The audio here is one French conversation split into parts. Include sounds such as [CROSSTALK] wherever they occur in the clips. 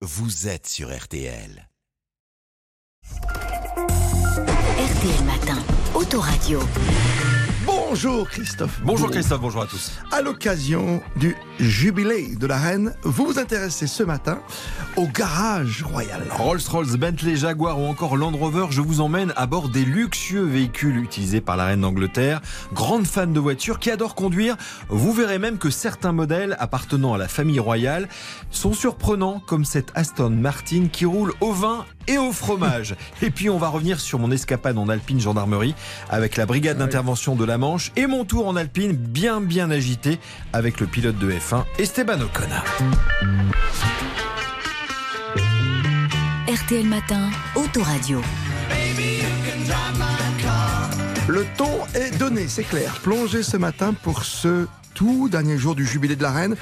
vous êtes sur RTL. RTL Matin, Autoradio. Bonjour Christophe. Bonjour Christophe, bonjour à tous. À l'occasion du jubilé de la reine, vous vous intéressez ce matin au garage royal. Rolls-Royce, Bentley, Jaguar ou encore Land Rover, je vous emmène à bord des luxueux véhicules utilisés par la reine d'Angleterre. Grande fan de voitures qui adore conduire, vous verrez même que certains modèles appartenant à la famille royale sont surprenants comme cette Aston Martin qui roule au vin et au fromage. [LAUGHS] Et puis on va revenir sur mon escapade en Alpine Gendarmerie avec la brigade d'intervention de la Manche et mon tour en Alpine bien bien agité avec le pilote de F1 Esteban Ocon. RTL Matin, Autoradio. Le ton est donné, c'est clair. Plongez ce matin pour ce tout dernier jour du jubilé de la reine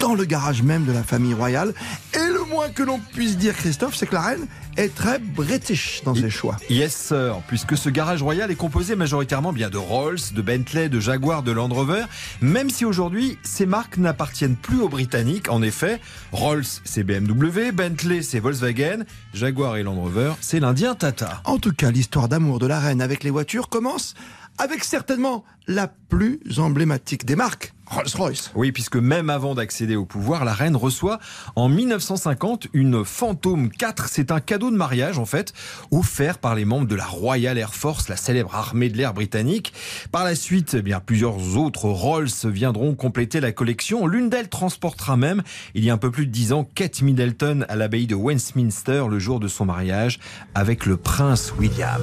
dans le garage même de la famille royale. Et moins que l'on puisse dire, Christophe, c'est que la reine est très british dans ses choix. Yes sir, puisque ce garage royal est composé majoritairement bien de Rolls, de Bentley, de Jaguar, de Land Rover, même si aujourd'hui ces marques n'appartiennent plus aux Britanniques. En effet, Rolls c'est BMW, Bentley c'est Volkswagen, Jaguar et Land Rover c'est l'Indien Tata. En tout cas, l'histoire d'amour de la reine avec les voitures commence avec certainement la plus emblématique des marques, Rolls-Royce. Oui, puisque même avant d'accéder au pouvoir, la reine reçoit en 1950 une Phantom 4. C'est un cadeau de mariage, en fait, offert par les membres de la Royal Air Force, la célèbre armée de l'air britannique. Par la suite, eh bien, plusieurs autres Rolls viendront compléter la collection. L'une d'elles transportera même, il y a un peu plus de dix ans, Kate Middleton à l'abbaye de Westminster le jour de son mariage avec le prince William.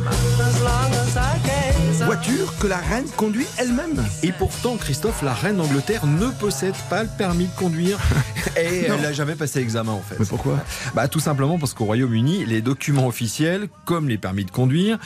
Voiture que la reine conduit elle-même. Et pourtant, Christophe, la reine d'Angleterre ne possède pas le permis de conduire. [LAUGHS] Et elle n'a jamais passé l'examen, en fait. Mais pourquoi? Bah, tout simplement parce qu'au Royaume-Uni, les documents officiels, comme les permis de conduire,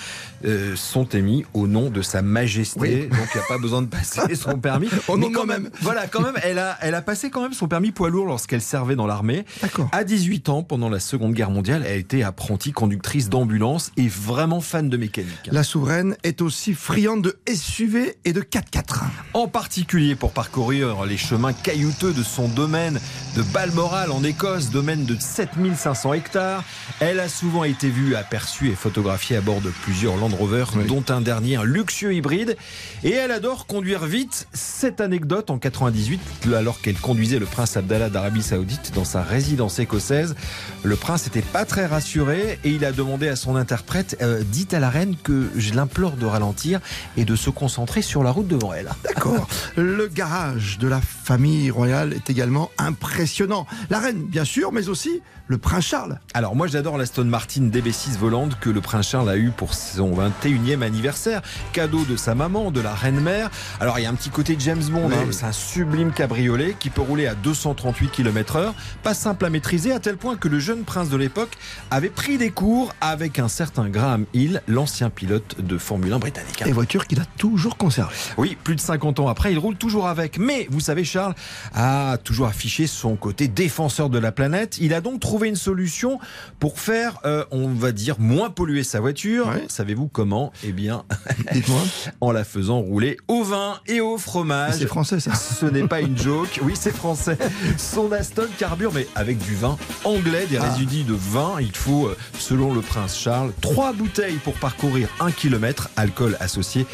euh, sont émis au nom de Sa Majesté. Oui. Donc, il n'y a pas besoin de passer son [LAUGHS] permis. Au Mais nom quand même, même. voilà, quand même, elle a, elle a passé quand même son permis poids lourd lorsqu'elle servait dans l'armée. À 18 ans, pendant la Seconde Guerre mondiale, elle a été apprentie conductrice d'ambulance et vraiment fan de mécanique. La souveraine est aussi friande de SUV et de 4x4. en particulier pour parcourir les chemins caillouteux de son domaine de Balmoral en Écosse, domaine de 7500 hectares. Elle a souvent été vue, aperçue et photographiée à bord de plusieurs Land Rover, Oui. dont un dernier, luxueux hybride. Et elle adore conduire vite. Cette anecdote en 98, alors qu'elle conduisait le prince Abdallah d'Arabie Saoudite dans sa résidence écossaise, le prince n'était pas très rassuré et il a demandé à son interprète euh, Dites à la reine que je l'implore de ralentir et de se concentrer sur la route devant elle. [LAUGHS] D'accord. Le garage de la famille royale est également impressionnant. La reine, bien sûr, mais aussi le prince Charles. Alors moi j'adore l'Aston Martin DB6 volante que le prince Charles a eu pour son 21e anniversaire, cadeau de sa maman, de la reine mère. Alors il y a un petit côté James Bond, Oui. hein. c'est un sublime cabriolet qui peut rouler à 238 km/h, pas simple à maîtriser à tel point que le jeune prince de l'époque avait pris des cours avec un certain Graham Hill, l'ancien pilote de Formule 1 britannique. Et voiture qu'il a toujours conservée. Oui, plus de 50 ans après, il roule toujours avec. Mais vous savez, Charles a toujours affiché son côté défenseur de la planète. Il a donc trouvé une solution pour faire, euh, on va dire, moins polluer sa voiture. Ouais. Savez-vous comment? Eh bien, Dites-moi. [LAUGHS] en la faisant rouler au vin et au fromage. C'est français ça. Ce n'est pas une joke, oui c'est français. Son Aston carbure, mais avec du vin anglais, des Ah. résidus de vin. Il faut, euh, selon le prince Charles, trois bouteilles pour parcourir un kilomètre. Alcool associé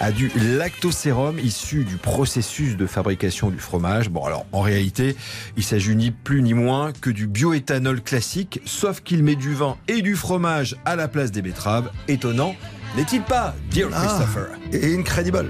à du lactosérum issu du processus de fabrication du fromage. Bon alors en réalité, il s'agit ni plus ni moins que du bioéthanol classique, sauf qu'il met du vin et du fromage à la place des betteraves. Étonnant, n'est-il pas, dear Ah. Christopher? Et incredible.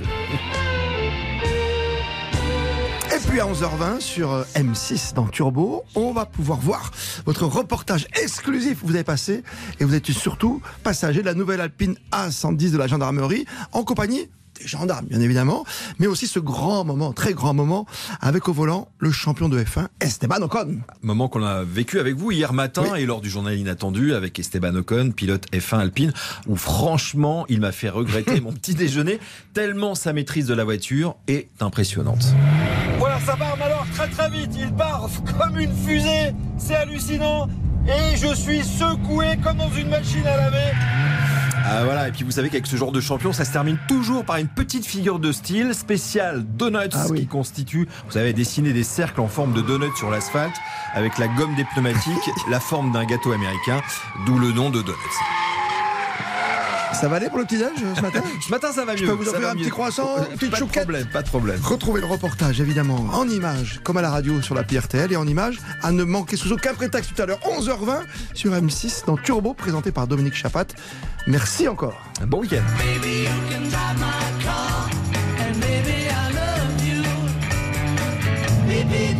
Puis à 11h20 sur euh, M6 dans Turbo, on va pouvoir voir votre reportage exclusif. Vous avez passé et vous êtes surtout passager de la nouvelle Alpine A110 de la gendarmerie en compagnie des gendarmes, bien évidemment, mais aussi ce grand moment, très grand moment, avec au volant le champion de F1, Esteban Ocon. Moment qu'on a vécu avec vous hier matin Oui. et lors du journal inattendu avec Esteban Ocon, pilote F1 Alpine, où franchement, il m'a fait regretter [LAUGHS] mon petit déjeuner, tellement sa maîtrise de la voiture est impressionnante. Voilà, ça part alors très très vite. Il part comme une fusée. C'est hallucinant. Et je suis secoué comme dans une machine à laver. Ah, voilà, et puis vous savez qu'avec ce genre de champion, ça se termine toujours par une petite figure de style spéciale Donuts Ah oui. qui constitue, vous savez, dessiner des cercles en forme de donuts sur l'asphalte avec la gomme des pneumatiques, [LAUGHS] la forme d'un gâteau américain, d'où le nom de Donuts. Ça va aller pour le petit-déj euh, ce matin [LAUGHS] Ce matin, ça va mieux. Je peux vous offrir un mieux. petit croissant, Euh, une petite Pas de chouquette problème, pas de problème. Retrouvez le reportage évidemment en images, comme à la radio sur l'appli RTL et en images, à ne manquer sous aucun prétexte tout à l'heure, 11h20 sur M6 dans Turbo, présenté par Dominique Chapat. Merci encore. Un bon week-end. Baby,